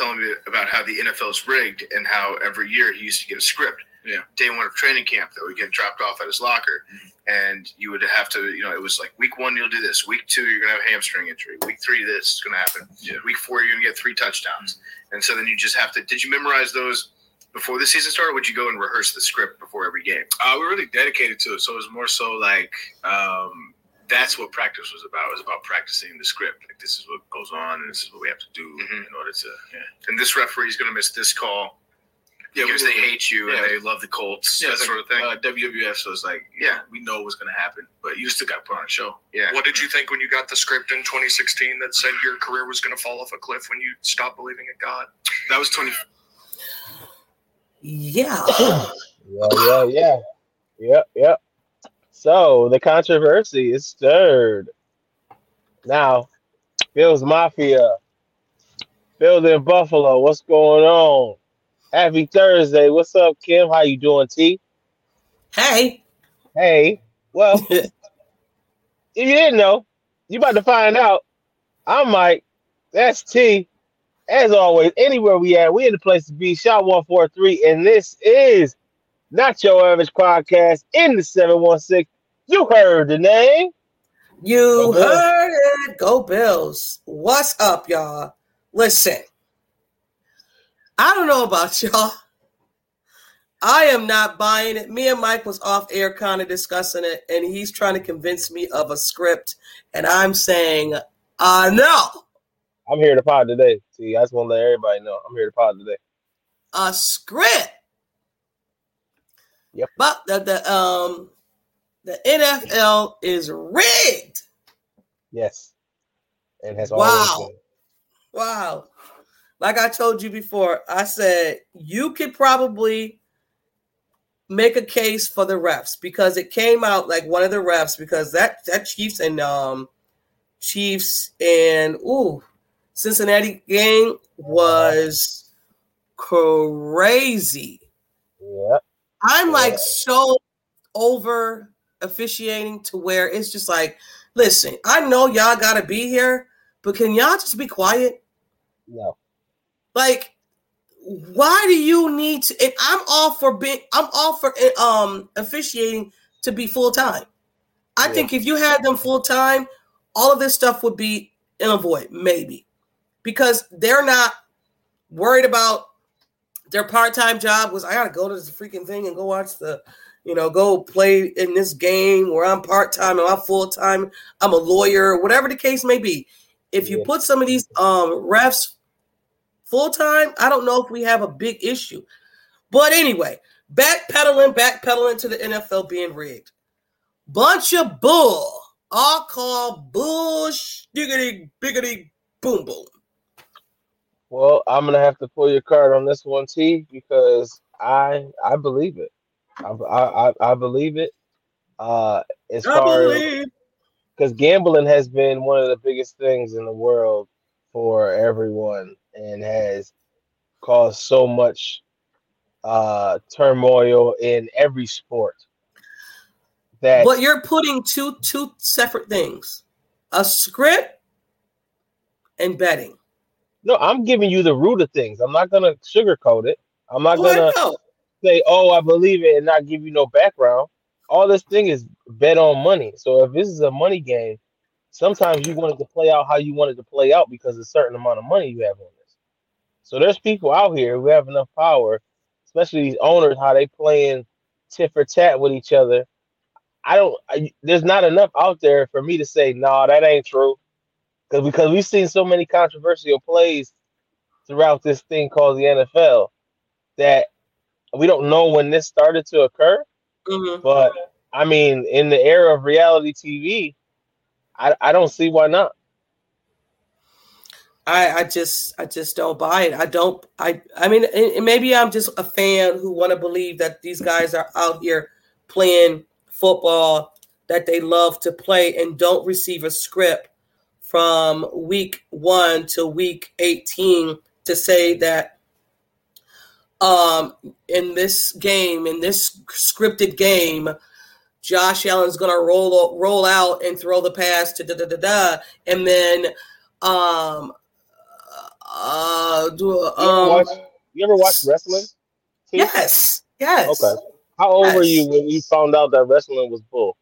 telling me about how the NFL is rigged and how every year he used to get a script. Yeah. Day one of training camp that would get dropped off at his locker, and you would have to, you know, it was like week one you'll do this, week two you're gonna have a hamstring injury, week three this is gonna happen, Yeah. week four you're gonna get three touchdowns, and so then you just have to. Did you memorize those before the season started? Or would you go and rehearse the script before every game? Uh, we were really dedicated to it, so it was more so like um, that's what practice was about. It was about practicing the script. Like this is what goes on, and this is what we have to do Mhm. in order to. Yeah, And this referee is gonna miss this call yeah, because they hate you Yeah. and they love the Colts, Yeah, that sort like, of thing. Uh, WWF, so it's like Yeah. yeah, we know what's gonna happen, but you still got to put on a show. yeah. What did you think when you got the script in 2016 that said your career was going to fall off a cliff when you stopped believing in God? That was twenty. Yeah. Yeah, yeah, yeah. Yep, yep. So the controversy is stirred. Now, Bills Mafia, Bills in Buffalo, what's going on? Happy Thursday. What's up, Kim? How you doing, T? Hey. Hey. Well, if you didn't know, you about to find out. I'm Mike. That's T. As always, anywhere we at, we in the place to be. Shot 143, and this is not your average podcast in the 716. You heard the name. You heard it. Go Bills. What's up, y'all? Listen, I don't know about y'all. I am not buying it. Me and Mike was off air kind of discussing it, and he's trying to convince me of a script, and I'm saying, uh no, I'm here to pod today. See, I just want to let everybody know I'm here to pod today. a script. Yep. But the, the um the NFL is rigged. Yes. And has Wow. Wow. Like I told you before, I said you could probably make a case for the refs because it came out like one of the refs because that that Chiefs and um Chiefs and ooh Cincinnati game was crazy. Yeah. I'm like Yeah. so over officiating to where it's just like, listen, I know y'all gotta be here, but can y'all just be quiet? No. Like, why do you need to? And I'm all for being, I'm all for um officiating to be full time. I Yeah. think if you had them full time, all of this stuff would be in a void, maybe, because they're not worried about their part-time job was I gotta go to this freaking thing and go watch the, you know, go play in this game where I'm part-time and I'm full-time, I'm a lawyer, whatever the case may be. If you Yeah. put some of these um refs full-time, I don't know if we have a big issue. But anyway, backpedaling, backpedaling to the NFL being rigged. Bunch of bull. All called bush diggity biggity boom boom. Well, I'm gonna have to pull your card on this one, T, because I I believe it. I I, I- believe it. Uh, as I far because gambling has been one of the biggest things in the world for everyone and has caused so much uh turmoil in every sport that But you're putting two two separate things: a script and betting. no i'm giving you the root of things i'm not gonna sugarcoat it i'm not Oh, gonna. Say oh i believe it and not give you no background. All this thing is bet on money. So if this is a money game sometimes you want it to play out how you want it to play out because a certain amount of money you have on this. So there's people out here who have enough power especially these owners how they playing tit for tat with each other. I don't I, there's not enough out there for me to say no nah, that ain't true. Because because we've seen so many controversial plays throughout this thing called the NFL that we don't know when this started to occur. Mhm. But I mean, in the era of reality TV, I, I don't see why not. I, I just I just don't buy it. I don't I I mean maybe I'm just a fan who want to believe that these guys are out here playing football that they love to play and don't receive a script from week 1 to week 18 to say that um in this game in this scripted game Josh Allen's going to roll roll out and throw the pass to da da da da and then um uh, do a You ever um. watch, you ever watch wrestling? Yes, yes. Okay. How old were you when you found out that wrestling was bull?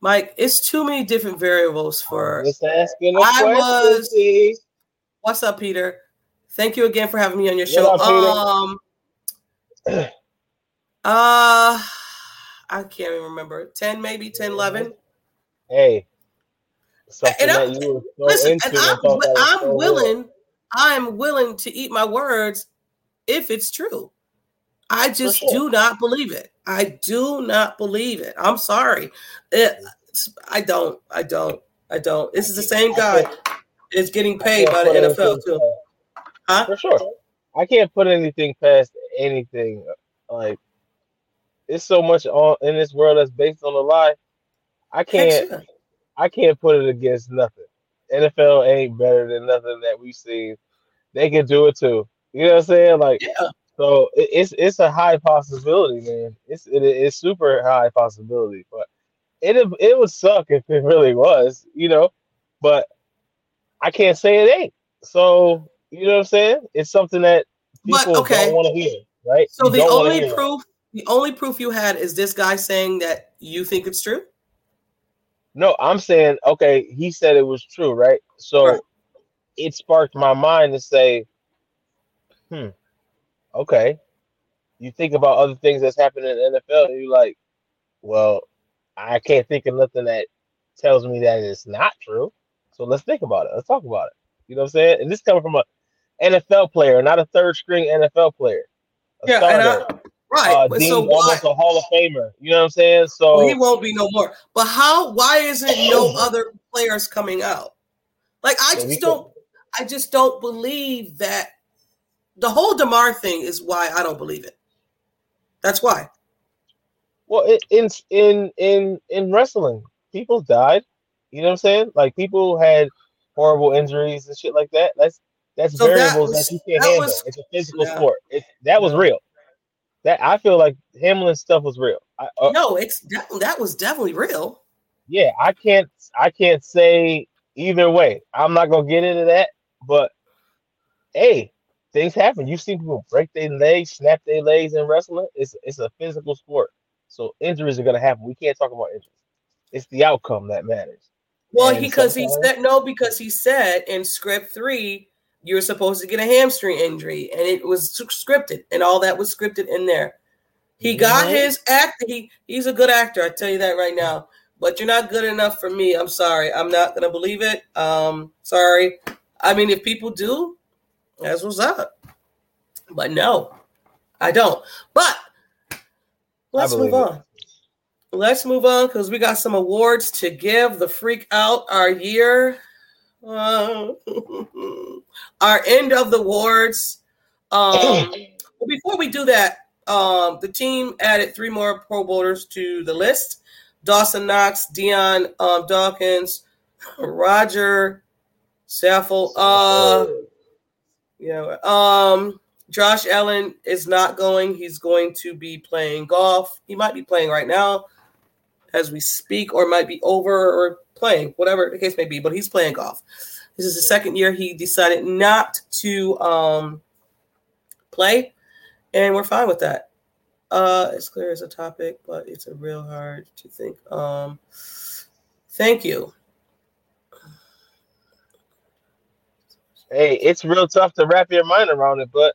Mike, it's too many different variables for. Just asking a I question. was- What's up, Peter? Thank you again for having me on your show. Um, uh, I can't even remember. Ten, maybe 10, 11. Hey, something And I'm- you were so Listen, into I'm, I'm so willing. I'm willing to eat my words if it's true. I just sure. do not believe it. I do not believe it. I'm sorry. It- I don't. I don't. I don't. This is the same guy is getting paid by the NFL too. Huh? For sure. I can't put anything past anything. Like, it's so much on in this world that's based on a lie. I can't. I can't put it against nothing. NFL ain't better than nothing that we've seen. They can do it too. You know what I'm saying? Like, Yeah. so it, it's it's a high possibility, man. It's it, it's super high possibility, but it it would suck if it really was, you know. But I can't say it ain't. So you know what I'm saying? It's something that But, people okay. don't want to hear, right? So You the only it. proof, the only proof you had is this guy saying that you think it's true. No, I'm saying, okay, he said it was true, right? So Right. it sparked my mind to say, hmm, okay. You think about other things that's happening in the NFL, and you're like, well, I can't think of nothing that tells me that it's not true. So let's think about it. Let's talk about it. You know what I'm saying? And this coming from a NFL player, not a third string NFL player. Yeah, and I, right. uh, but deemed so why? almost a Hall of Famer. You know what I'm saying? So Well, he won't be no more. But how? Why isn't no other players coming out? Like I just could- don't. I just don't believe that. The whole Damar thing is why I don't believe it. That's why. Well, it, in in in in wrestling, people died. You know what I'm saying? Like people had horrible injuries and shit like that. That's that's So that variables was- that, you can't that handle. was- it's a physical yeah. sport. It, that was real. That I feel like handling stuff was real. I, uh, No, it's that, that was definitely real. yeah, I can't I can't say either way. I'm not gonna get into that, but hey, things happen. You've seen people break their legs, snap their legs in wrestling. It's it's a physical sport, so injuries are gonna happen. We can't talk about injuries. It's the outcome that matters. Well, because he sometimes- said no, because he said in script three you're supposed to get a hamstring injury, and it was scripted, and all that was scripted in there. He got his act. He he's a good actor. I tell you that right now. But you're not good enough for me. I'm sorry. I'm not gonna believe it. Um, sorry. I mean, if people do, that's what's up. But no, I don't. But let's move believe it. on. Let's move on because we got some awards to give the freak out our year. Our end of the awards. Um, but before we do that, um, the team added three more Pro Bowlers to the list: Dawson Knox, Dion um, Dawkins, Rodger Saffold. Uh, yeah. Um, Josh Allen is not going. He's going to be playing golf. He might be playing right now as we speak, or might be over or playing, whatever the case may be. But he's playing golf. This is the second year he decided not to um, play, and we're fine with that. Uh, it's clear as a topic, but it's a real hard to think. Um, thank you. Hey, it's real tough to wrap your mind around it, but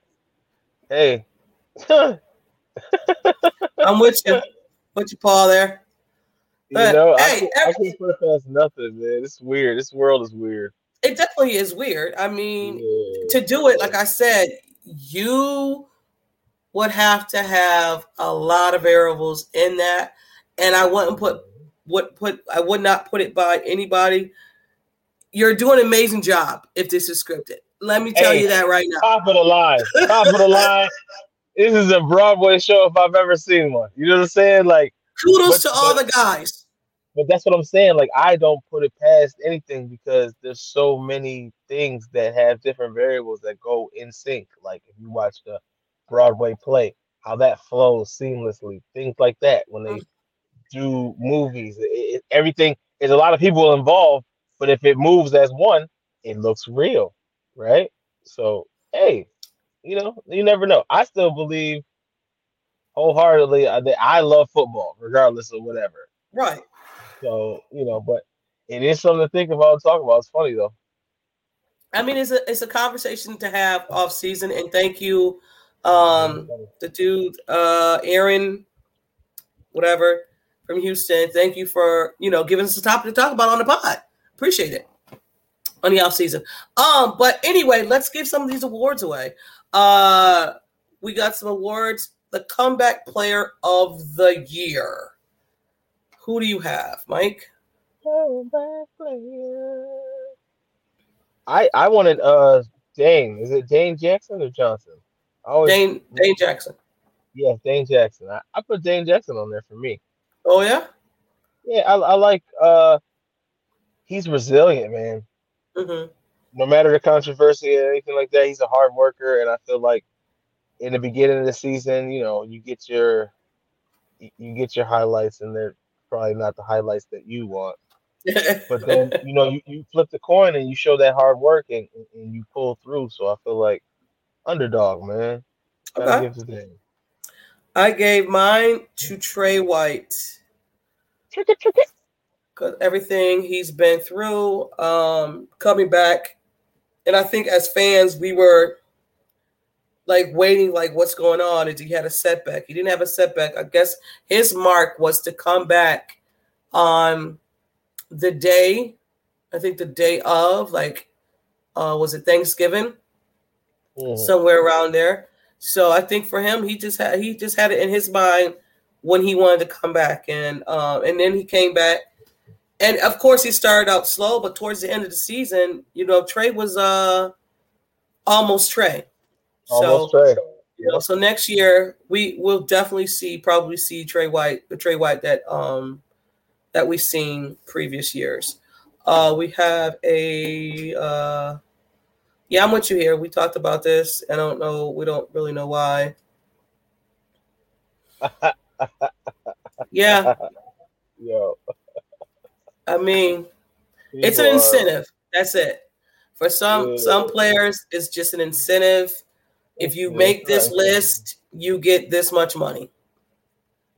hey, I'm with you. With you, Paul. There. Uh, know, I, hey, can't, I can't put past nothing, man. It's weird. This world is weird. It definitely is weird. I mean, Yeah. to do it, like I said, you would have to have a lot of variables in that, and I wouldn't put would put I would not put it by anybody. You're doing an amazing job if this is scripted. Let me tell Hey. you that right now. Top of the line. Top of the line. This is a Broadway show if I've ever seen one. You know what I'm saying? Like, Kudos but- to all but- the guys. But that's what I'm saying. Like, I don't put it past anything because there's so many things that have different variables that go in sync. Like, if you watch the Broadway play, how that flows seamlessly, things like that. When they do movies, it, it- everything. is a lot of people involved, but if it moves as one, it looks real, right? So hey, you know, you never know. I still believe wholeheartedly uh, that I love football, regardless of whatever. Right. So you know, but it is something to think about and talk about. It's funny though. I mean, it's a it's a conversation to have off season, and thank you, um, the dude, uh, Arian, whatever from Houston. Thank you for you know giving us a topic to talk about on the pod. Appreciate it on the off season. Um, but anyway, let's give some of these awards away. Uh, we got some awards. The comeback player of the year. Who do you have, Mike? I I wanted uh Dane. Is it Dane Jackson or Johnson? I always, Dane Dane Jackson. Yeah, Dane Jackson. I, I put Dane Jackson on there for me. Oh yeah. Yeah, I, I like. uh He's resilient, man. Mm-hmm. No matter the controversy or anything like that, he's a hard worker, and I feel like in the beginning of the season, you know, you get your you get your highlights, and they're probably not the highlights that you want. but then you know you, you flip the coin and you show that hard work and, and you pull through. So I feel like underdog, man. Okay. I gave mine to Trey White. Because everything he's been through, um, coming back. And I think as fans, we were like waiting, like, what's going on? Is he had a setback? He didn't have a setback. I guess his mark was to come back on the day, I think the day of, like, uh, was it Thanksgiving? Mm. Somewhere around there. So I think for him, he just had he just had it in his mind when he wanted to come back, and uh, and then he came back, and of course he started out slow, but towards the end of the season, you know, Trey was uh almost Trey. Almost so, Trey. You know, so next year we will definitely see probably see Trey White, the Trey White that um that we've seen previous years. Uh, we have a uh, yeah, I'm with you here. We talked about this. I don't know. We don't really know why. yeah. Yo. I mean, it's an incentive. That's it. For some yeah. some players, it's just an incentive. If you make this list, you get this much money.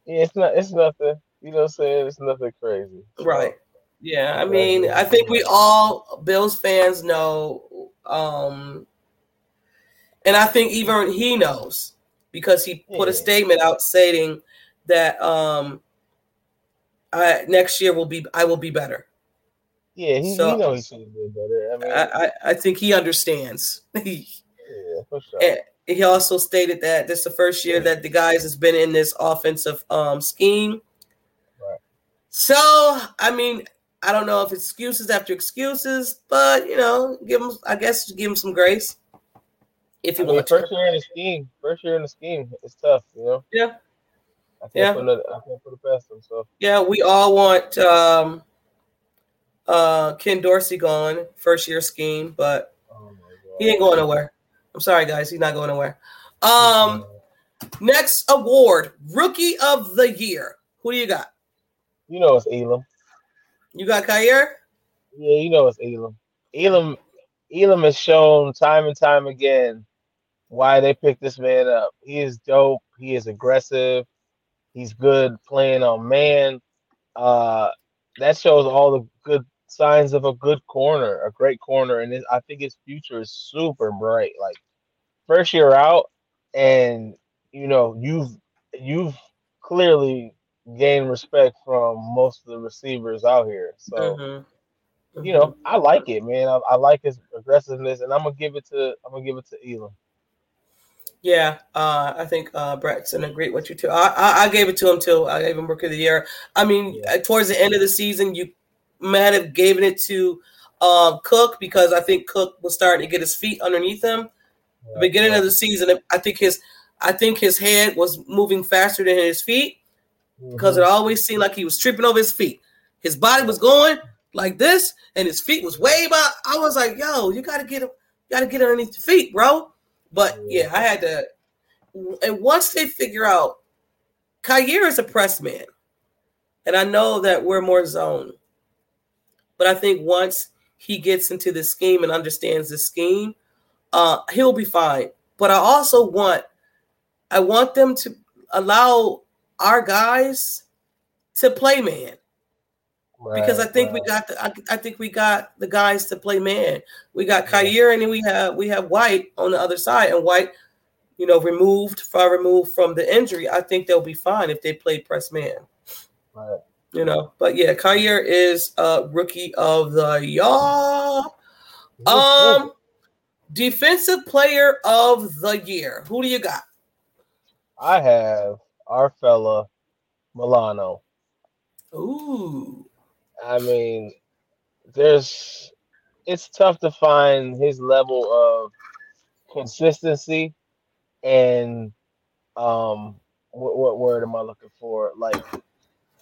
Yeah, it's not. It's nothing. You know what I'm saying? It's nothing crazy. Right. Yeah. I mean, I think we all Bills fans know um, and I think even he knows because he put a statement out stating that um, I, next year will be I will be better. Yeah, he, so, he knows he should be better. I, mean, I, I, I think he understands. yeah, for sure. And he also stated that this is the first year that the guys has been in this offensive um, scheme. Right. So, I mean, I don't know if excuses after excuses, but you know, give him. I guess give him some grace if you I mean, want. First to. year in the scheme, first year in the scheme, it's tough. You know. Yeah. I can't yeah. Put it, I can't put it past him. So. Yeah, we all want um, uh, Ken Dorsey gone first year scheme, but oh he ain't going nowhere. I'm sorry, guys, he's not going nowhere. Um, next award, Rookie of the Year. Who do you got? You know it's Elam. You got Kaiir? Yeah, you know it's Elam. Elam Elam has shown time and time again why they picked this man up. He is dope. He is aggressive. He's good playing on man. Uh, that shows all the good signs of a good corner, a great corner, and it, I think his future is super bright. Like first year out, and you know you've you've clearly gained respect from most of the receivers out here. So, mm-hmm. Mm-hmm. you know, I like it, man. I, I, like his aggressiveness, and I'm gonna give it to I'm gonna give it to Elam. Yeah, uh, I think uh, Braxton agreed with you too. I, I, I gave it to him too. I gave him Rookie of the Year. I mean, yeah. towards the end of the season, you might have given it to uh, Cook because I think Cook was starting to get his feet underneath him. The beginning of the season, I think his I think his head was moving faster than his feet because mm-hmm. it always seemed like he was tripping over his feet. His body was going like this, and his feet was way back. I was like, "Yo, you gotta get him, gotta get underneath your feet, bro." But yeah, I had to. And once they figure out, Kaiir is a press man, and I know that we're more zone. But I think once he gets into the scheme and understands the scheme, uh, he'll be fine. But I also want, I want them to allow our guys to play man because I think we got the I, I, think we got the guys to play man. We got Kaiir and then we have we have White on the other side, and White, you know, removed far removed from the injury. I think they'll be fine if they play press man. Right. You know, but yeah, Kaiir is uh rookie of the year. Um, defensive player of the year. Who do you got? I have our fella Milano. Ooh. I mean, there's it's tough to find his level of consistency and um what, what word am I looking for? Like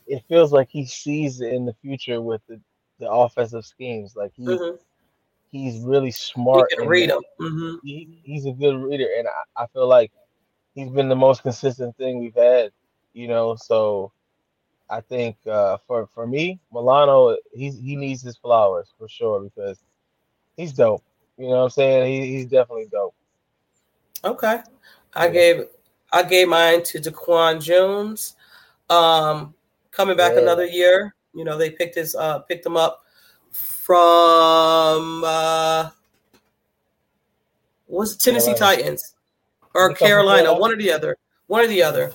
it feels like he sees it in the future with the, the offensive schemes. Like he Mhm. He's really smart. You can read him. Mhm. He, he's a good reader, and I, I feel like he's been the most consistent thing we've had. You know, so I think uh, for for me, Milano, he's he needs his flowers for sure because he's dope. You know what I'm saying? He, he's definitely dope. Okay. I Yeah. gave I gave mine to Daquan Jones. Um coming back Yeah. another year. You know, they picked his uh picked him up from uh was Tennessee. Titans or He come from Carolina, one or the other. One or the other.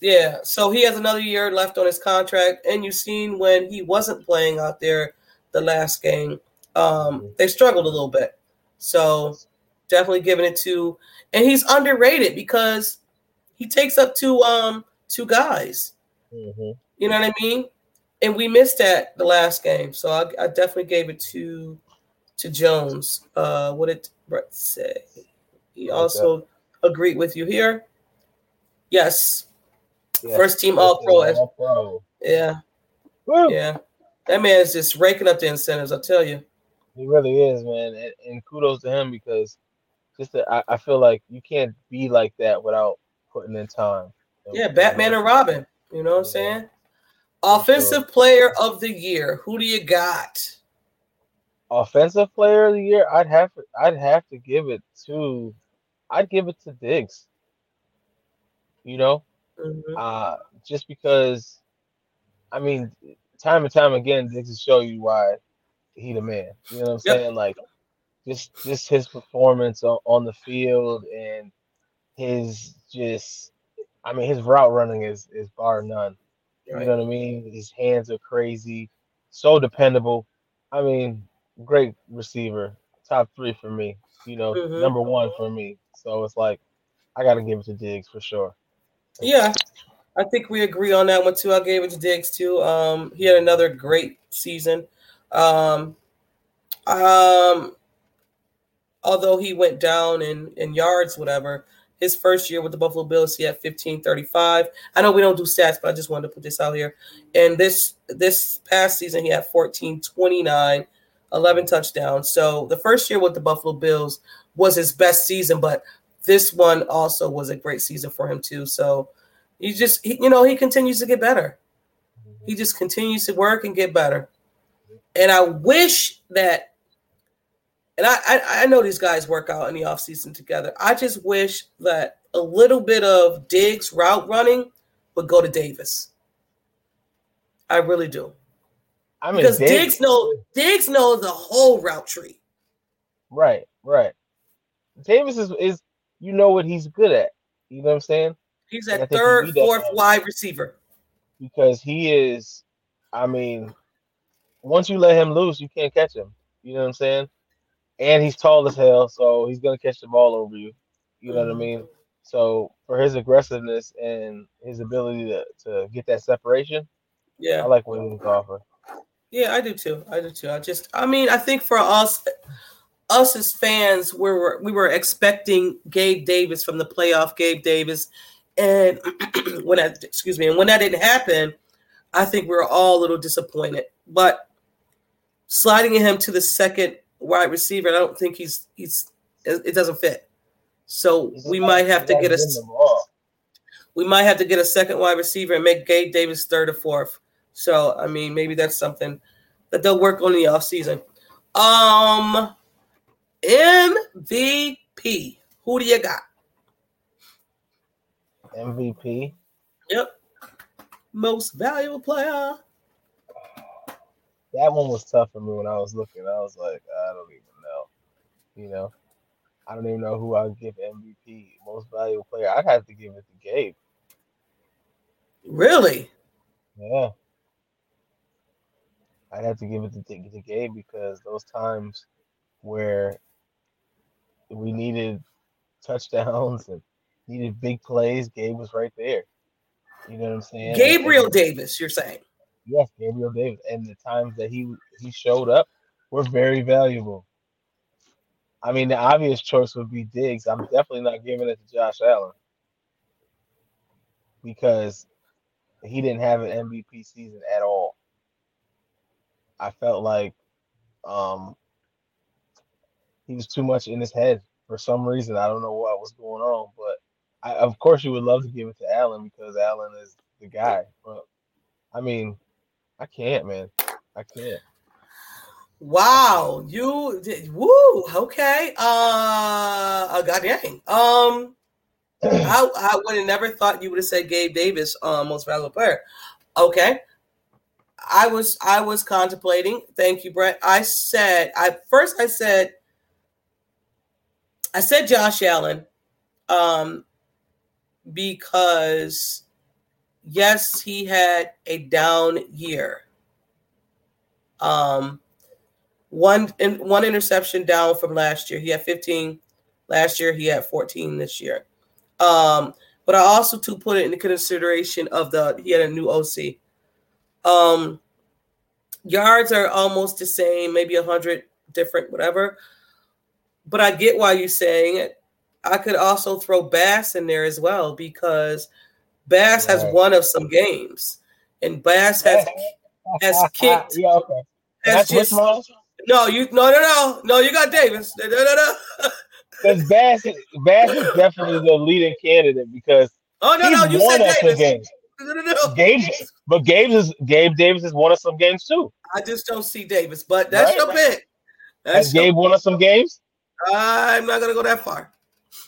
Yeah, so he has another year left on his contract, and you've seen when he wasn't playing out there the last game, um, they struggled a little bit. So definitely giving it to, and he's underrated because he takes up two um two guys. hmm You know what I mean? And we missed that the last game, so I, I definitely gave it to to Jones. Uh, what did Brett say? He also agreed with you here. Yes, first team All Pro. All pro. Yeah, Woo! yeah. That man is just raking up the incentives. I'll tell you. He really is, man, and, and kudos to him because just that I, I feel like you can't be like that without putting in time. Yeah, Batman and Robin. You know what I'm saying? Offensive player of the year. Who do you got? Offensive player of the year, I'd have to, I'd have to give it to, I'd give it to Diggs. You know, Mhm. uh, just because, I mean, time and time again, Diggs will show you why he the man. You know what I'm Yep. saying? Like, just just his performance on, on the field and his just, I mean, his route running is is bar none. You Right. know what I mean? His hands are crazy, so dependable. I mean, great receiver, top three for me. You know, Mhm. number one for me. So it's like, I got to give it to Diggs for sure. Yeah, I think we agree on that one too. I gave it to Diggs too. Um, he had another great season. Um, um, although he went down in in yards, whatever. His first year with the Buffalo Bills, he had fifteen thirty five. I know we don't do stats, but I just wanted to put this out here. And this this past season, he had fourteen twenty nine, eleven touchdowns. So the first year with the Buffalo Bills was his best season, but this one also was a great season for him too. So he just, he, you know, he continues to get better. He just continues to work and get better. And I wish that, and I, I, I know these guys work out in the offseason together. I just wish that a little bit of Diggs route running would go to Davis. I really do. I mean, Because Diggs- Diggs know Diggs knows the whole route tree. Right, right. Davis is is you know what he's good at. You know what I'm saying? He's that third, fourth wide receiver. Because he is I mean, once you let him loose, you can't catch him. You know what I'm saying? And he's tall as hell, so he's gonna catch the ball over you. You know what I Mhm. mean? So for his aggressiveness and his ability to, to get that separation, Yeah. I like what he can offer. Yeah, I do too. I do too. I just, I mean, I think for us, us as fans, we were we were expecting Gabe Davis from the playoff, Gabe Davis, and when that, excuse me, and when that didn't happen, I think we were all a little disappointed. But sliding him to the second wide receiver, I don't think he's he's it doesn't fit. So He's we might have to get a getting the ball. we might have to get a second wide receiver and make Gabe Davis third or fourth. So I mean, maybe that's something that they'll work on in the offseason. Um, MVP. Who do you got? MVP. Yep. Most valuable player. That one was tough for me when I was looking. I was like, I don't even know. You know, I don't even know who I'd give MVP, most valuable player. I'd have to give it to Gabe. Really? Yeah. I'd have to give it to, to Gabe because those times where we needed touchdowns and needed big plays, Gabe was right there. You know what I'm saying? Gabriel Davis, you're saying? Yes, Gabriel Davis. And the times that he he showed up were very valuable. I mean, the obvious choice would be Diggs. I'm definitely not giving it to Josh Allen because he didn't have an MVP season at all. I felt like um, he was too much in his head for some reason. I don't know what was going on, but I, of course you would love to give it to Allen because Allen is the guy. But I mean, I can't, man. I can't. Wow, you did woo, okay. Uh uh god dang. Um I I would have never thought you would have said Gabe Davis, um, most valuable player. Okay. I was I was contemplating. Thank you, Brett. I said I first I said I said Josh Allen. Um because yes, he had a down year. Um, one in, one interception down from last year. He had 15 last year. He had 14 this year. Um, but I also to put it into consideration of the he had a new OC. Um, yards are almost the same, maybe a hundred different, whatever. But I get why you're saying it. I could also throw Bass in there as well because Bass has Right. won of some games, and Bass has has kicked. yeah, okay. has That's just, no, you no no no no. You got Davis. No no no. Because Bass, is- Bass is definitely the leading candidate because Oh no no. You won said Davis. games. No no no. Gabe, but Gabe is Gabe Davis has won us some games too. I just don't see Davis, but that's Right, your right. pick. Has That's your, Gabe won us some games? I'm not gonna go that far.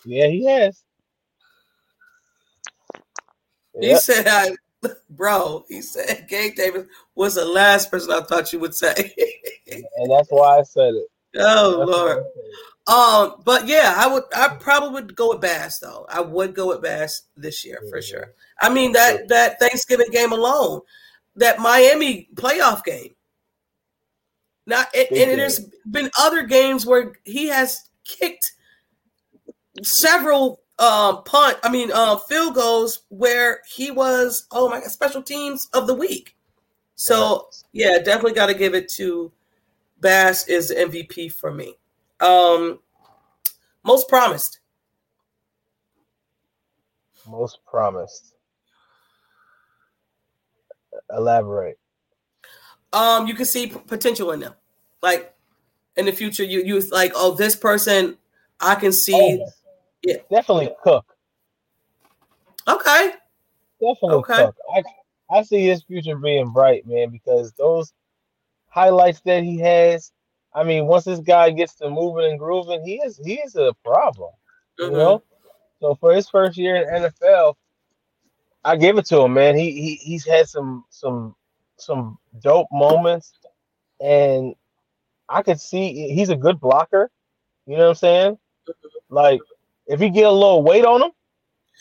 Yeah, he has. He Yeah. said, I, "Bro," he said, "Gabe Davis was the last person I thought you would say." and that's why I said it. oh That's Lord. Um, but yeah, I would. I probably would go with Bass though. I would go with Bass this year for sure. I mean that that Thanksgiving game alone, that Miami playoff game. Now, and, and there's been other games where he has kicked several um punt. I mean, um, field goals where he was oh my god, special teams of the week. So yeah, definitely got to give it to Bass is the MVP for me. Um, most promised. Most promised. Elaborate. Um, you can see potential in them. Like in the future, you you like, oh, this person, I can see. Oh, yeah. Definitely Cook. Okay, Definitely Okay. Cook. I I see his future being bright, man, because those highlights that he has. I mean, once this guy gets to moving and grooving, he is he is a problem. You Mhm. know. So for his first year in NFL, I give it to him, man. He he he's had some some some dope moments, and I could see he's a good blocker. You know what I'm saying? Like if he get a little weight on him,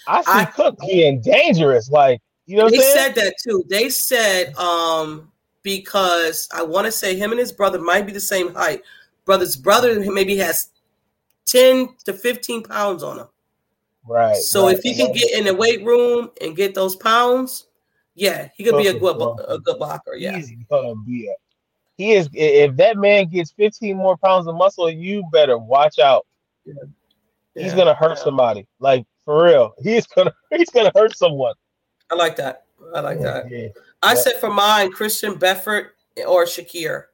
I see I- Cook being dangerous. Like you know what they said that too. They said um because I want to say him and his brother might be the same height. Brother's brother maybe has ten to fifteen pounds on him. right. So right. if he can get in the weight room and get those pounds, yeah, he could be a good a good blocker. Yeah, he's gonna be a he is if that man gets 15 more pounds of muscle, you better watch out. He's Yeah. gonna hurt somebody. Like for real. He's gonna he's gonna hurt someone. I like that. I like that. Yeah. I Yeah. said for mine, Christian Benford or Shakir.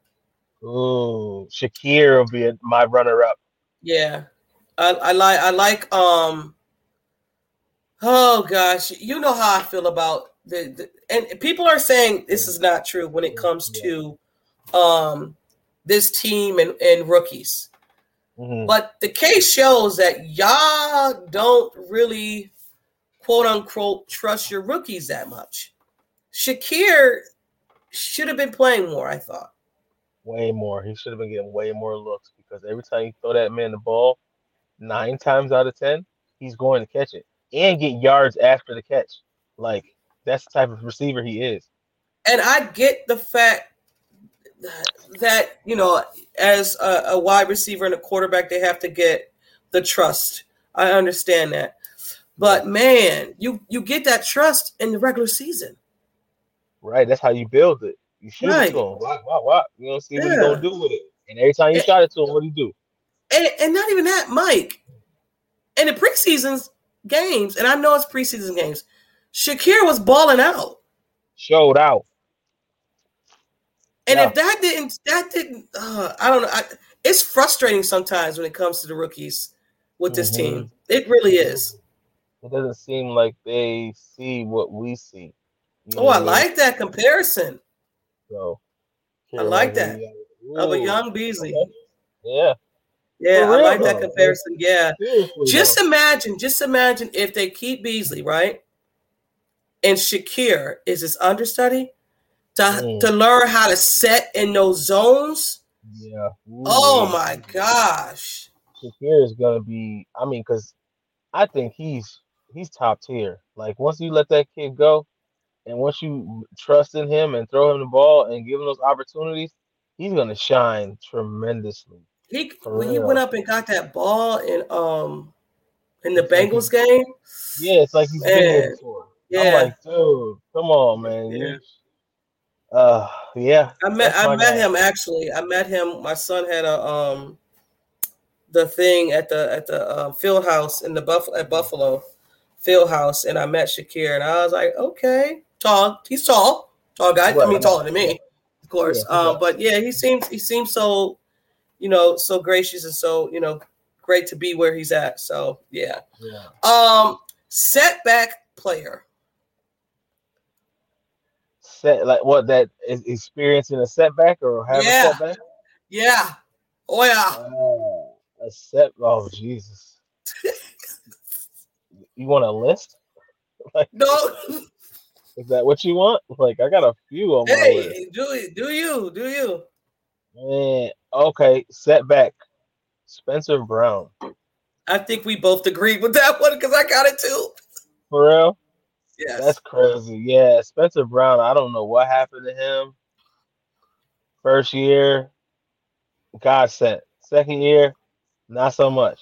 Ooh, Shakir will be a, my runner up. Yeah, I, I like I like um. Oh gosh, you know how I feel about the, the and people are saying this is not true when it comes to um this team and, and rookies. Mhm. But the case shows that y'all don't really quote unquote trust your rookies that much. Shakir should have been playing more, I thought. Way more. He should have been getting way more looks because every time you throw that man the ball, nine times out of ten, he's going to catch it and get yards after the catch. Like that's the type of receiver he is. And I get the fact that, that you know, as a, a wide receiver and a quarterback, they have to get the trust. I understand that. But man, you you get that trust in the regular season. Right? That's how you build it. You shoot Right. it to him. Why, why? You know, see what he's gonna do with it. And every time you And- shot it to him, what do you do? And, and not even that, Mike. In the preseasons games, and I know it's preseason games, Shakir was balling out. Showed out. And Yeah. if that didn't, that didn't, uh, I don't know. I, it's frustrating sometimes when it comes to the rookies with this Mhm. team. It really is. It doesn't seem like they see what we see. You Oh, I mean? like that comparison So, I like that. of a young Beasley. okay. Yeah. Yeah, For I like that comparison. Yeah. Seriously, Just imagine, just imagine if they keep Beasley, right? And Shakir is his understudy to, Mm. to learn how to set in those zones. yeah. Ooh, Oh my gosh. Shakir is gonna be. I mean, because I think he's he's top tier. Like once you let that kid go, and once you trust in him and throw him the ball and give him those opportunities, he's gonna shine tremendously. He when he went up and got that ball in um in the It's like Bengals game. Yeah, it's like he's been here before. Yeah. I'm like, dude, come on, man. Yeah. Uh, yeah. I met I met guy. him actually. I met him. My son had a um the thing at the at the uh, field house in the Buffalo at Buffalo field house, and I met Shakir, and I was like, okay, tall. He's tall, tall guy. I mean, taller than me, of course. Yeah, um, but yeah, he seems he seems so, you know, so gracious and so you know great to be where he's at. So yeah. Yeah. Um, setback player. Set like what that is experiencing a setback or having Yeah. a setback? Yeah. Oh yeah. Oh, a set. Oh Jesus! you want a list? Like, No. Is that what you want? Like I got a few on my list. Hey, do it. Do you? Do you? Man, okay, setback. Spencer Brown. I think we both agreed with that one because I got it too. For real? Yes. That's crazy. Yeah, Spencer Brown. I don't know what happened to him. First year, God sent. Second year, not so much.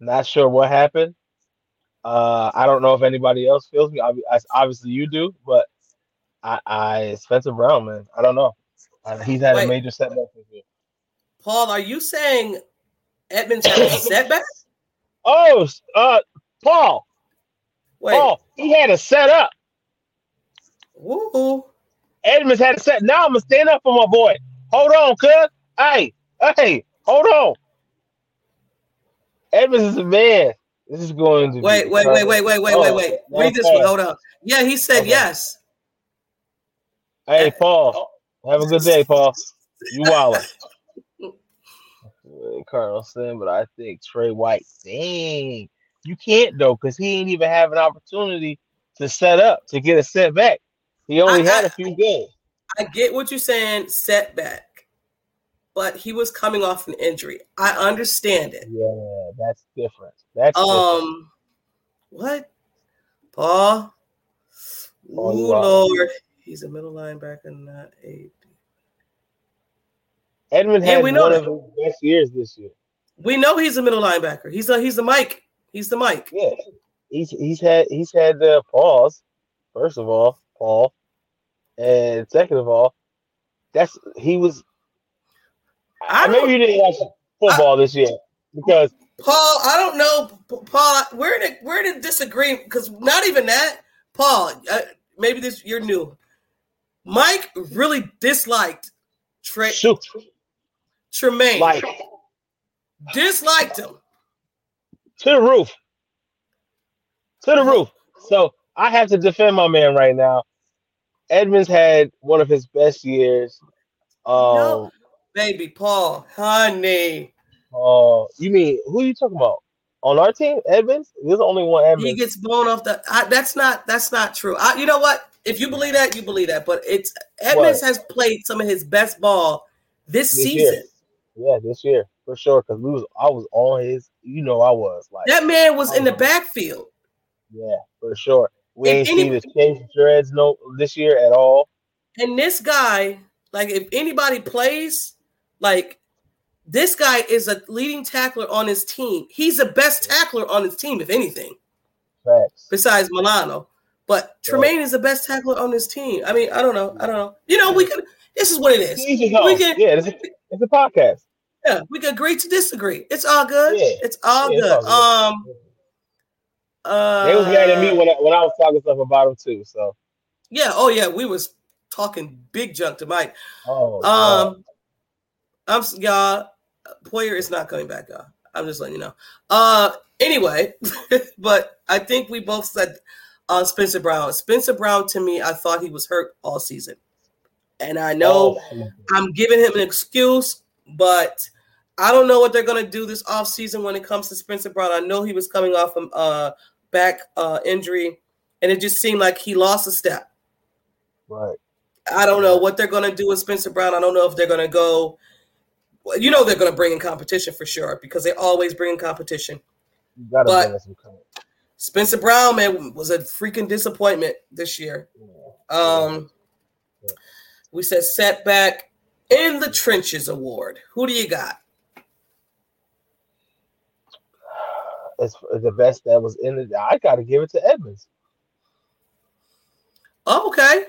Not sure what happened. Uh, I don't know if anybody else feels me. Obviously, you do, but I, I Spencer Brown, man. I don't know. Uh, he's had Wait. a major setback this year. Paul, are you saying Edmunds had a setback? Oh, uh, Paul. Wait. Paul. He had a set up. Woo. Edmunds had a set. Now I'm gonna stand up for my boy. Hold on, cuz. Hey, hey, hold on. Edmunds is a man. This is going to be Wait, wait, wait, wait, wait, wait, wait, Oh, wait. Oh, Read this one. Hold on. Yeah, he said Okay. yes. Hey, Paul. Oh. Have a good day, Paul. You wildin'. Carlson, but I think Trey White. Dang, you can't though, because he ain't even have an opportunity to set up to get a setback. He only I- had a few games. I get what you're saying, setback, but he was coming off an injury. I understand it. Yeah, that's different. That's different. Um, what? Paul? Paul, Ooh, Lord. He's a middle linebacker, not a. Edmund had we know one that. of his best years this year. We know he's a middle linebacker. He's a he's a Mike. He's the Mike. Yeah, he's he's had he's had the pause. First of all, Paul, and second of all, that's he was. I I maybe you didn't watch football this year because Paul, I don't know, Paul. We're in a, we're in a disagreement because not even that, Paul. Uh, maybe this you're new. Mike really disliked Trey shoot Tremaine. like disliked him. To the roof, to the roof. So I have to defend my man right now. Edmunds had one of his best years. Um, No. Baby Paul, honey, Oh, you mean who are you talking about? On our team, Edmunds. There's only one He gets blown off the. I, that's not. That's not true. I, you know what? If you believe that, you believe that. But it's Edmunds What? has played some of his best ball this, This season. year. Yeah, this year for sure. Because we was, I was on his. You know, I was like, That man was in the um, backfield. yeah, for sure. We If ain't any- see the chase dreads no this year at all. And this guy, like, if anybody plays, like, this guy is a leading tackler on his team. He's the best tackler on his team, if anything, Facts. besides Milano. But Tremaine is the best tackler on his team. I mean, I don't know. I don't know. You know, we could. This is what it is. We can. Yeah, it's a, it's a podcast. Yeah, we can agree to disagree. It's all good. Yeah. It's all Yeah, it's good. all Um. Uh, They was mad at me when I, when I was talking stuff about him too. So, Yeah. Oh yeah. We was talking big junk to Mike. oh, God. Um, I'm s- y'all. Poyer is not coming back, y'all. I'm just letting you know. Uh, anyway, but I think we both said uh, Spencer Brown. Spencer Brown, to me, I thought he was hurt all season, and I know Oh, I'm giving him an excuse, but I don't know what they're gonna do this offseason when it comes to Spencer Brown. I know he was coming off from uh back uh injury, and it just seemed like he lost a step. right. I don't know what they're going to do with Spencer Brown. I don't know if they're going to go. well, You know they're going to bring in competition for sure because they always bring in competition. You gotta But- bring some comment. Spencer Brown, man, was a freaking disappointment this year. Um, we said setback in the trenches award. Who do you got? It's the best that was in the. I gotta give it to Edmunds Oh, okay.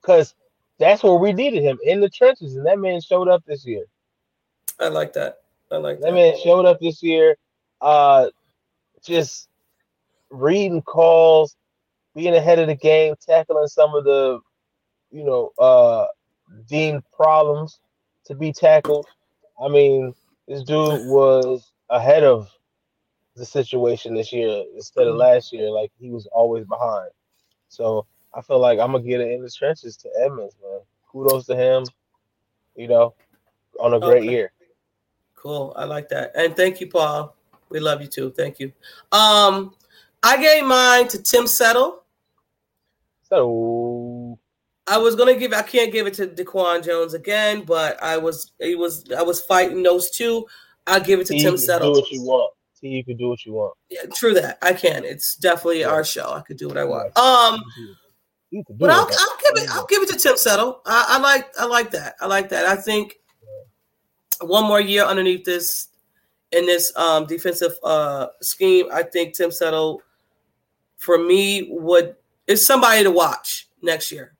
because that's where we needed him in the trenches, and that man showed up this year. I like that. I like That that. man showed up this year, uh, just reading calls, being ahead of the game, tackling some of the, you know, uh, deemed problems to be tackled. I mean, this dude was ahead of the situation this year instead of last year. Like he was always behind. So I feel like I'm gonna get it in the trenches to Edmunds, man. Kudos to him. You know, on a great Okay. year. Cool. I like that. And thank you, Paul. We love you too. Thank you. Um, I gave mine to Tim Settle. So I was gonna give. I can't give it to Daquan Jones again, but I was. He was. I was fighting those two. I'll give it to T, Tim you can do what you want. T, you can do what you want. Yeah, true that. I can. It's definitely Yeah. our show. I could do what I want. Um, You can do but I'll. I'll give it. I'll give it to Tim Settle. I, I like. I like that. I like that. I think one more year underneath this in this um defensive uh scheme. I think Tim Settle, for me, would is somebody to watch next year.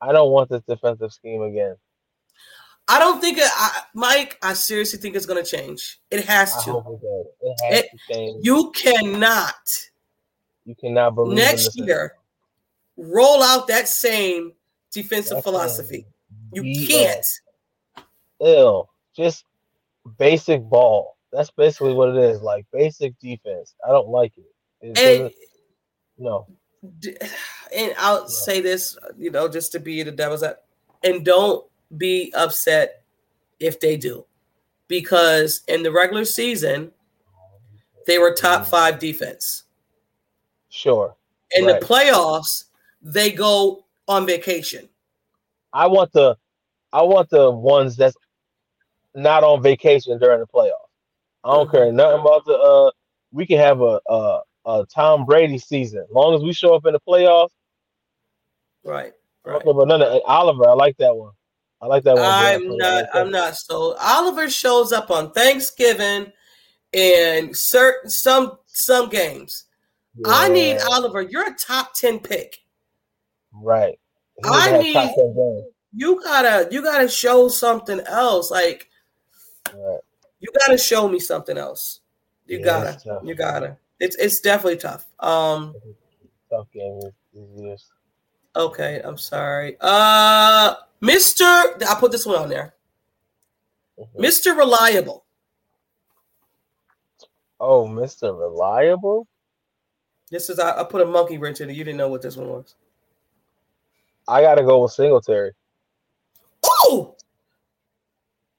I don't want this defensive scheme again. I don't think it, I, Mike. I seriously think it's going to change. It has I to. it. It has It- to change. You cannot You cannot believe next year roll out that same defensive That's philosophy. You can't. Ill. Just basic ball. That's basically what it is. Like basic defense. I don't like it. It no. d- and I'll say this, you know, just to be the devil's ad- and don't be upset if they do, because in the regular season they were top five defense. Sure. In Right. the playoffs, they go on vacation. I want the I want the ones that's not on vacation during the playoffs. I don't Mhm. care nothing about the uh we can have a a, a Tom Brady season. As long as we show up in the playoffs, Right. Right. of Oliver, I like that one. I like that one. I'm Brad. Not. like I'm not sold. Oliver shows up on Thanksgiving and certain some some games. one. I need Oliver. You're a top ten pick. right. I need- top 10 games. You gotta you gotta show something else. Like Right. you gotta show me something else. You Yeah, gotta. tough. You gotta. It's it's definitely tough. Um. Tough game these years. Okay. I'm sorry. Uh, Mister. I put this one on there. Mhm. Mister Reliable. Oh, Mr. Reliable? This is I, I put a monkey wrench in it. You didn't know what this one was. I gotta go with Singletary. Oh,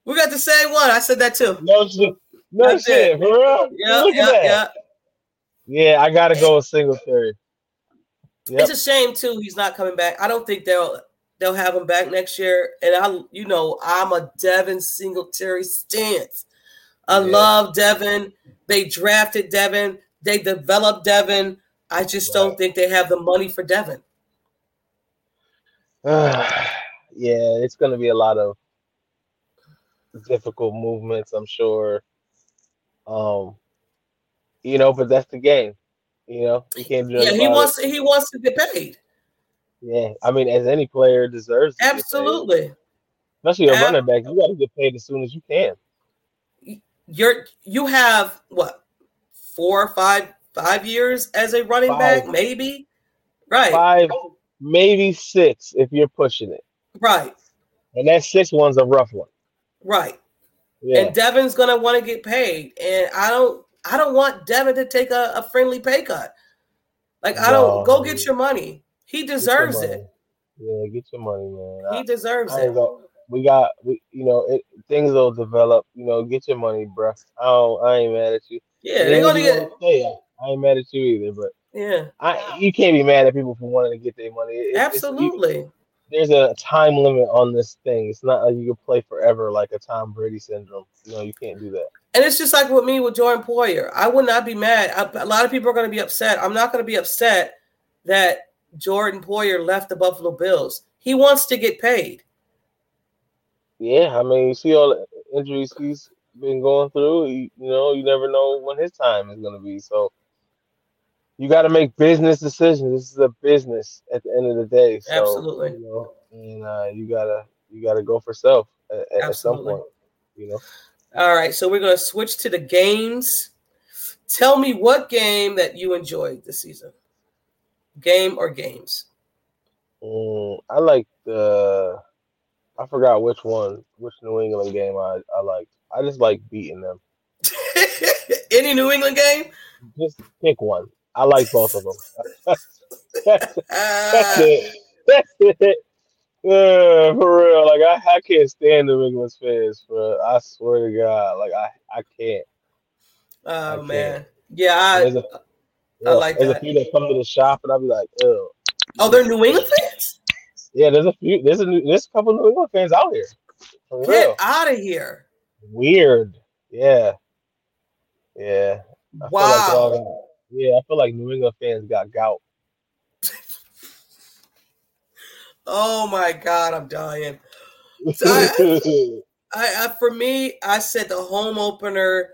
We got the same one. I said that too. No shit. No shit, for real. Yeah, Look at yeah, that. yeah. Yeah, I gotta go with Singletary. Yep. It's a shame too. He's not coming back. I don't think they'll they'll have him back next year. And I, you know, I'm a Devin Singletary stance. I Yeah. love Devin. They drafted Devin. They developed Devin. I just don't think they have the money for Devin. yeah, it's gonna be a lot of difficult movements, I'm sure. Um, you know, but that's the game. You know, you can't do Yeah, he wants it. he wants to get paid. Yeah, I mean, as any player deserves, to get paid. Absolutely. especially a running back. You got to get paid as soon as you can. You're you have what four or five five years as a running Five. back, maybe? Right, Five, maybe six if you're pushing it, right, and that six one's a rough one. right. Yeah, and Devin's gonna want to get paid, and I don't, I don't want Devin to take a, a friendly pay cut. Like I don't No. go get your money. He deserves money. it. Yeah, get your money, man. He I, deserves I it. go. We got, we, you know, it, things will develop. You know, get your money, bruh. I don't, I ain't mad at you. Yeah, they're gonna get. wanna I ain't mad at you either. But Yeah, I, you can't be mad at people for wanting to get their money. It- it's- you- absolutely. There's a time limit on this thing. It's not like you can play forever like a Tom Brady syndrome. No, you can't do that. And it's just like with me with Jordan Poyer. I would not be mad. I, a lot of people are going to be upset. I'm not going to be upset that Jordan Poyer left the Buffalo Bills. He wants to get paid. Yeah, I mean, you see all the injuries he's been going through. You, you know, you never know when his time is going to be. So you got to make business decisions. This is a business at the end of the day. So, Absolutely. You know, and uh, you gotta you gotta go for self at, at- some point. You know, All right, so we're going to switch to the games. Tell me what game that you enjoyed this season. Game or games? mm, I like the. I forgot which one, which New England game I I liked. I just like beating them. Any New England game? Just pick one. I like both of them. that's, that's Ah, it. That's it. Yeah, for real. Like I, I can't stand New England's fans, bro. I swear to God, like I, I can't. I oh can't. man, yeah. I, There's a, I like there's that. a few that come to the shop, and I'll be like, ew. oh, they're New England fans. Yeah, there's a few. There's a new, there's a couple New England fans out here. For real. Get out of here! Weird. Yeah. Yeah. I Wow. Yeah, I feel like New England fans got gout. Oh my God, I'm dying. I, I, for me, I said the home opener,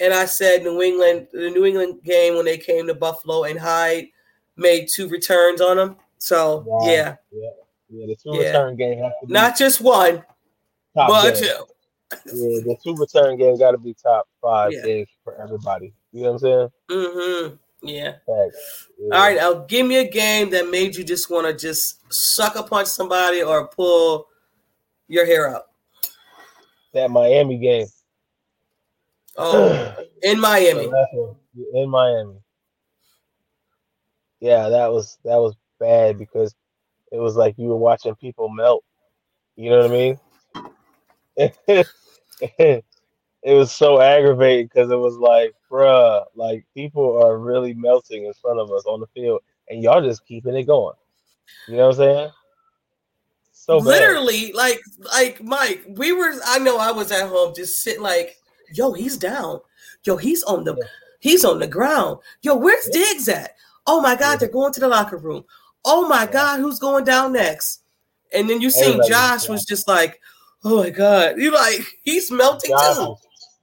and I said New England, the New England game when they came to Buffalo and Hines made two returns on them. So Wow. yeah, yeah, the two Yeah. return game has to be not just one, but game. two. Yeah, the two return game got to be top five Yeah. games for everybody. You know what I'm saying? Mm-hmm. Yeah. All right, now give me a game that made you just want to just sucker punch somebody or pull your hair out. That Miami game. Oh, in Miami. In Miami. Yeah, that was that was bad because it was like you were watching people melt. You know what I mean? it was so aggravating because it was like, bruh, like people are really melting in front of us on the field, and y'all just keeping it going. You know what I'm saying? So bad. Literally, like, like Mike, we were. I know I was at home just sitting like, yo, he's down. Yo, he's on the, he's on the ground. Yo, where's. Diggs at? Oh my God, they're going to the locker room. Oh my. God, who's going down next? And then you seen Everybody Josh was just like, oh my God, you like he's melting Josh too.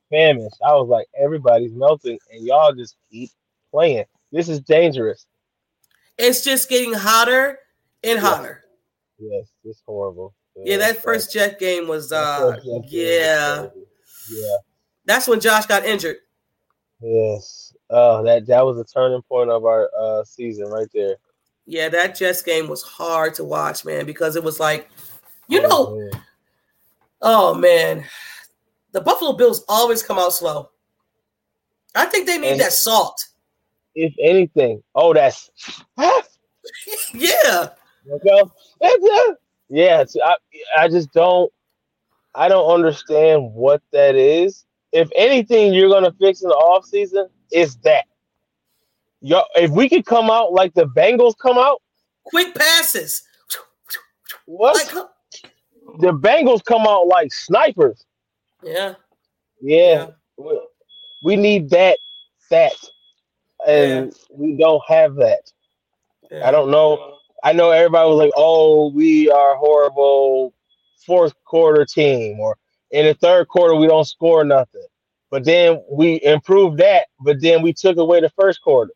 Famished. I was like, everybody's melting, and y'all just keep playing. This is dangerous. It's just getting hotter and Yeah. hotter. Yes, it's horrible. Yeah, that first like- Jet game was uh was yeah. Yeah. That's when Josh got injured. Yes. Oh, that that was a turning point of our uh season right there. Yeah, that Jets game was hard to watch, man, because it was like, you know, Mhm. oh man, the Buffalo Bills always come out slow. I think they need And- that salt. if anything, oh, that's Yeah. Yeah, I I just don't. I don't understand what that is. If anything, you're gonna fix in the off season, it's that. Yo, if we could come out like the Bengals come out, Quick passes. what Like, the Bengals come out like snipers. Yeah. Yeah, we, we need that, that, and we don't have that. yeah. I don't know. I know everybody was like, "Oh, we are horrible fourth quarter team," or in the third quarter we don't score nothing. But then we improved that, but then we took away the first quarter.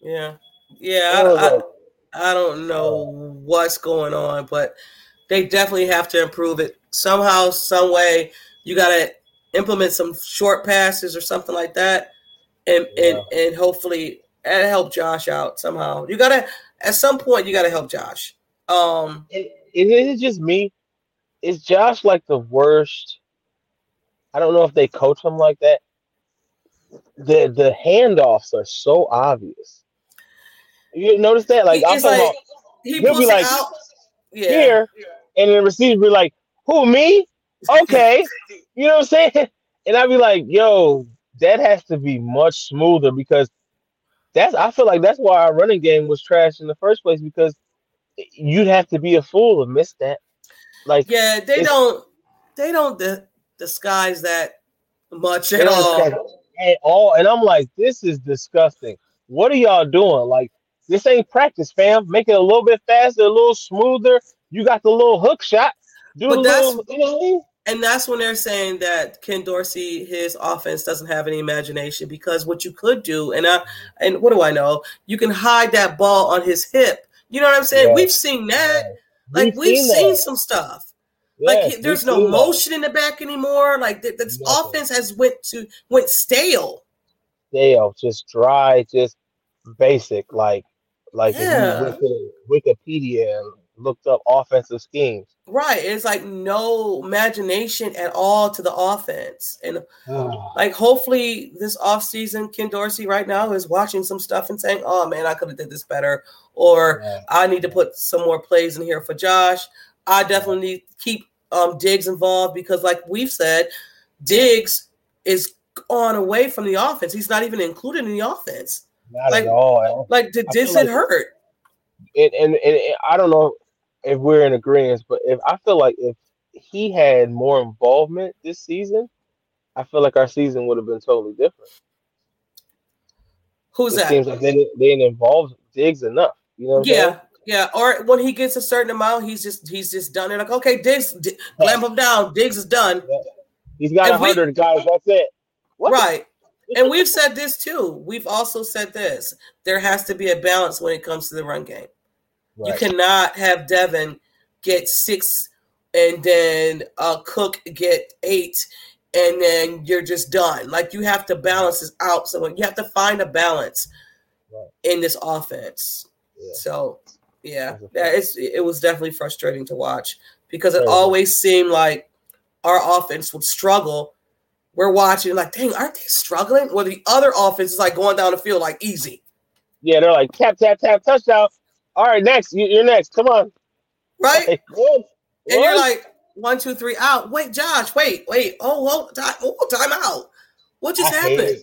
Yeah. Yeah. I I, I, like, I don't know uh, what's going on, but they definitely have to improve it somehow, some way. You got to implement some short passes or something like that, and and and hopefully and help Josh out somehow. You got to at some point you got to help Josh. Um, is it just me? Is Josh like the worst? I don't know if they coach him like that. The the handoffs are so obvious. You notice that? Like I'm talking like about he he'll be like, out. Yeah. here, and the receiver be like, "Who me? Okay." you know what I'm saying? And I'd be like, "Yo, that has to be much smoother because that's I feel like that's why our running game was trash in the first place because you'd have to be a fool to miss that. Like, Yeah, they don't they don't di- disguise that much at all. at all. And I'm like, this is disgusting. What are y'all doing? Like, this ain't practice, fam. Make it a little bit faster, a little smoother. You got the little hook shot. Do But that's- little, you know I mean? And that's when they're saying that Ken Dorsey, his offense doesn't have any imagination because what you could do, and I, and what do I know? You can hide that ball on his hip. You know what I'm saying? Yeah. We've seen that. Like we've, that. seen, some stuff. Yes, like there's no seen that. motion in the back anymore. Like th- this Nothing. offense has went to went stale. Stale, just dry, just basic, like like Yeah. Wikipedia looked up offensive schemes. Right. It's like no imagination at all to the offense. And like hopefully this offseason, Ken Dorsey right now is watching some stuff and saying, Oh man, I could have did this better, or Yeah. I need to put some more plays in here for Josh. I definitely need to keep um Diggs involved because like we've said, Diggs is on away from the offense. He's not even included in the offense. Not Like- at all. Like did this like- it hurt? and, and, and I don't know if we're in agreement, but if I feel like if he had more involvement this season, I feel like our season would have been totally different. Who's it that? seems like they didn't, they didn't involve Diggs enough. You know? What I'm saying? Yeah, yeah. Or when he gets a certain amount, he's just he's just done it. Like, okay, Diggs, D- clamp him down. Diggs is done. he's got a hundred guys. That's it. What? Right. And we've said this too. We've also said this. There has to be a balance when it comes to the run game. Right. You cannot have Devin get six and then uh, Cook get eight and then you're just done. Like you have to balance this out. So you have to find a balance Right. in this offense. Yeah. So yeah, That's yeah, it was definitely frustrating to watch because it always seemed like our offense would struggle. We're watching like, dang, aren't they struggling? Where the other offense is like going down the field like easy, Yeah, they're like tap tap tap touchdown. All right, next you, you're next. Come on. right? Like, what? And you're like one, two, three, out. Wait, Josh, wait, wait. Oh, hold time, oh, time out. What just I happened?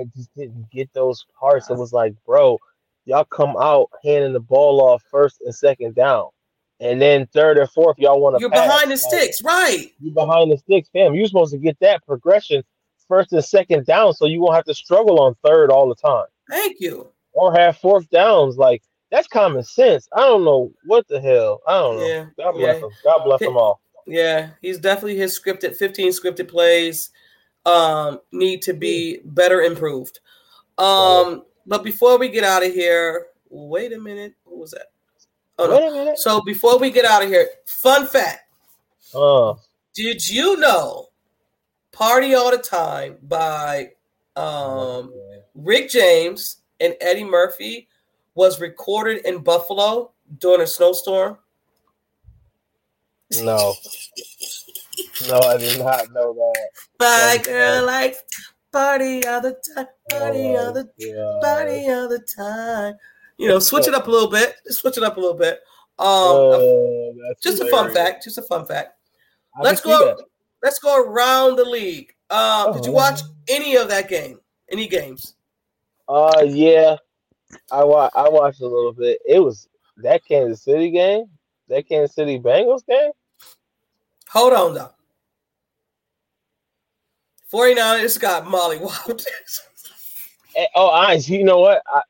I just didn't get those parts. It was like, bro, y'all come out handing the ball off first and second down, and then third and fourth, y'all want to. You're behind the sticks, right? You're behind the sticks, fam. You're supposed to get that progression first and second down, so you won't have to struggle on third all the time, Thank you. or have fourth downs. Like that's common sense. I don't know what the hell. I don't know. Yeah, God bless yeah. them. God bless them all. Yeah, he's definitely his scripted 15 scripted plays um need to be better improved. Um but before we get out of here, wait a minute. What was that? Oh no. Wait a minute. So before we get out of here, fun fact. Uh, Did you know Party All the Time by um Rick James and Eddie Murphy was recorded in Buffalo during a snowstorm? no, no, I did not know that. My Oh, girl God. likes party all the time, party Oh, all the God. party all the time. You know, switch it up a little bit. Just switch it up a little bit. Um, Oh, just a fun fact. Just a fun fact. I Let's go- let's go around the league. Uh, did you Oh. watch any of that game? Any games? Uh, yeah, I wa- I watched a little bit. It was that Kansas City game, that Kansas City Bengals game. Hold on though. 49ers got Molly. Eh, oh, I you know what? I,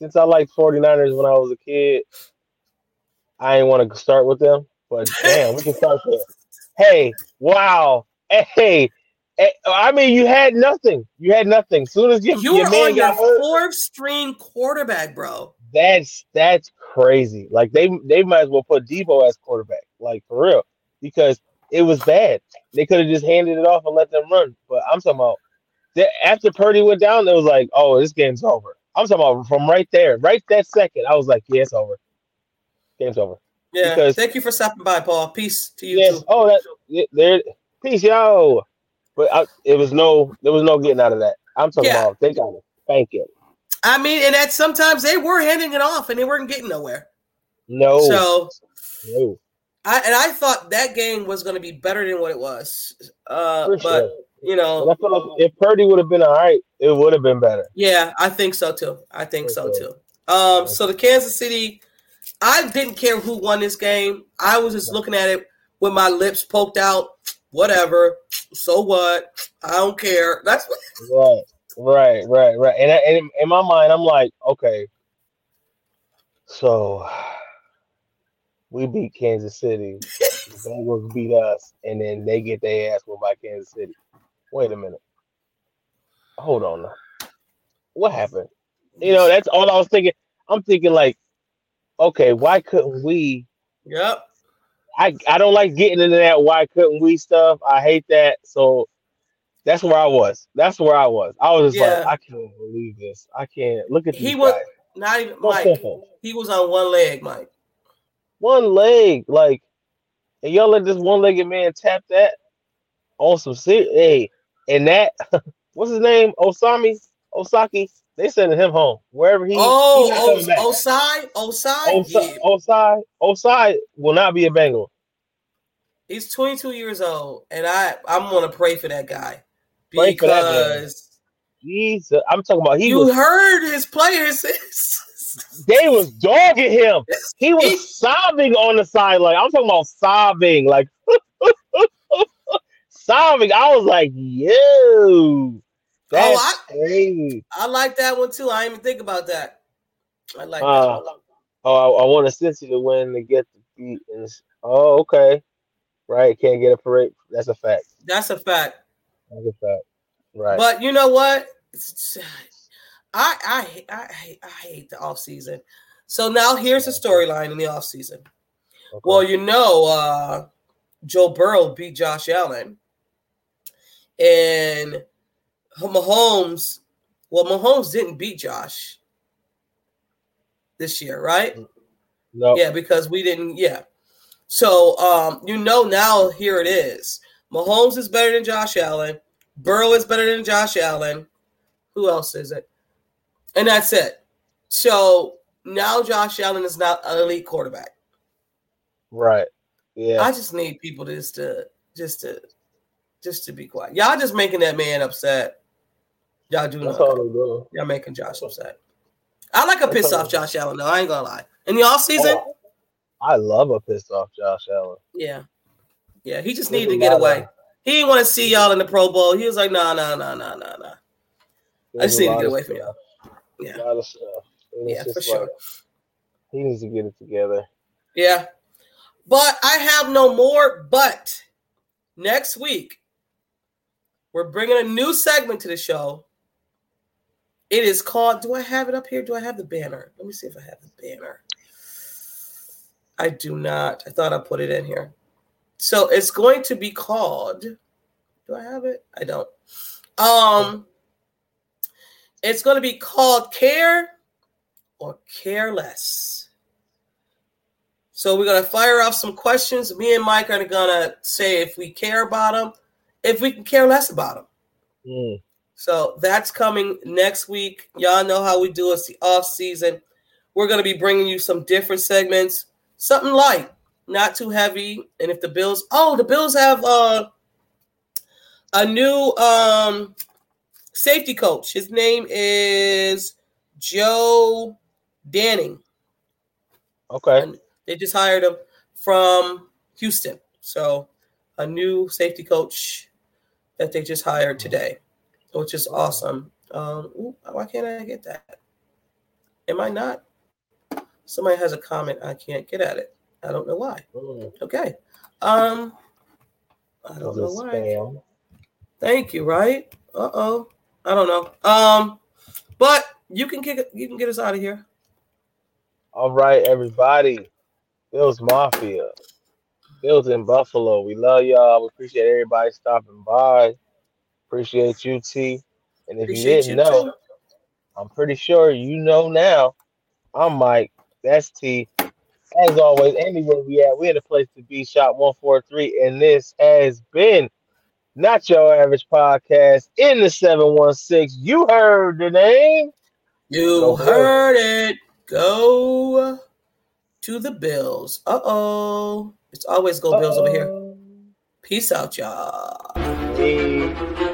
since I liked 49ers when I was a kid, I didn't want to start with them. But damn, we can start there. Hey, wow. Hey, Eh, I mean, you had nothing. You had nothing. Soon as you you your were on your fourth string quarterback, bro. that's that's crazy. Like they they might as well put Deebo as quarterback, like for real, because it was bad. They could have just handed it off and let them run. But I'm talking about that after Purdy went down, it was like, oh, this game's over. I'm talking about from right there, right that second. I was like, yeah, it's over. Game's over. Yeah. Because- Thank you for stopping by, Paul. Peace to you Yes. too. Oh, that there. Peace, yo. But I, it was no, there was no getting out of that. I'm talking Yeah. about they got to spank it. I mean, and that sometimes they were handing it off and they weren't getting nowhere. No, So no, I and I thought that game was going to be better than what it was. Uh, for but sure. you And know, I feel like if Purdy would have been all right, it would have been better. yeah, I think so too. I think For so sure. too. Um, so the Kansas City, I didn't care who won this game. I was just looking at it with my lips poked out. Whatever. So what? I don't care. That's what. Right, right, right, right. And, and in my mind, I'm like, okay, so we beat Kansas City, Bengals beat us, and then they get their ass whooped by Kansas City. Wait a minute, hold on, what happened? You know, that's all I was thinking. I'm thinking like, okay, why couldn't we? Yep. I I don't like getting into that why couldn't we stuff. I hate that. So that's where I was. That's where I was. I was just Yeah. like, I can't believe this. I can't look at He was- guys. Not even So Mike. simple. He was on one leg, Mike. One leg, like, and y'all let this one-legged man tap that on some serious. Hey, and that what's his name? Osami Osaki. They sending him home wherever he. Oh, oh, coming back. Ossai, Ossai. Ossai, Yeah. Ossai, Ossai will not be a Bengal. He's 22 years old, and I I'm gonna pray for that guy Pray for that because Jesus, I'm talking about he you was. heard his players. They was dogging him. He He- was sobbing on the sideline. I'm talking about sobbing, like sobbing. I was like, yo, that's oh, I crazy. I like that one too. I didn't even think about that. I like Uh, that. One. Oh, I, I want a Cincy to win to get the beat. And oh, okay, right. Can't get a parade. That's a fact. That's a fact. That's a fact. Right. But you know what? It's- I I hate- I hate, I hate the off season. So now here's the storyline in the off season. Okay. Well, you know, uh, Joe Burrow beat Josh Allen, and Mahomes. Well, Mahomes didn't beat Josh this year, right? no. Yeah, because we didn't. Yeah. So um, you know now here it is. Mahomes is better than Josh Allen. Burrow is better than Josh Allen. Who else is it? And that's it. So now Josh Allen is not an elite quarterback. Right. Yeah. I just need people just to just to just to be quiet. Y'all just making that man upset. Y'all do That's not. all they do. Y'all making Josh upset. I like a piss off Josh Allen though. I ain't gonna lie. In the off season, Oh, I love a pissed off Josh Allen. yeah, yeah. He just needed to get away. He didn't want to see y'all in the Pro Bowl. He was like, nah, nah, nah, nah, nah, nah. I just need to get away from y'all. Yeah, A lot of stuff. Yeah, for just sure. like, he needs to get it together. Yeah. But I have no more. But next week, we're bringing a new segment to the show. It is called, do I have it up here? Do I have the banner? Let me see if I have the banner. I do not. I thought I put it in here. So it's going to be called, do I have it? I don't. Um, it's going to be called Care or Careless. So we're gonna fire off some questions. Me and Mike are gonna say if we care about them, if we can care less about them. Mm. So that's coming next week. Y'all know how we do. It's the off season. We're gonna be bringing you some different segments, something light, not too heavy. And if the Bills, oh, the Bills have uh a new um safety coach. His name is Joe Danning. Okay. And they just hired him from Houston. So a new safety coach that they just hired today, which is awesome. Um, ooh, why can't I get that? Am I not? Somebody has a comment. I can't get at it. I don't know why. Mm, Okay. Um, I don't know why. spam. Thank you. Right? Uh oh. I don't know. Um, but you can get you can get us out of here. All right, everybody. Bills Mafia. Bills in Buffalo. We love y'all. We appreciate everybody stopping by. Appreciate you, T. And if Appreciate you you didn't know, too. I'm pretty sure you know now. I'm Mike. That's T. As always, anywhere we at, we in a place to be. Shot 143. And this has been not your average podcast in the 716. You heard the name. You Go heard it. Go to the Bills. Uh oh. It's always go Bills over here. Peace out, y'all. Peace.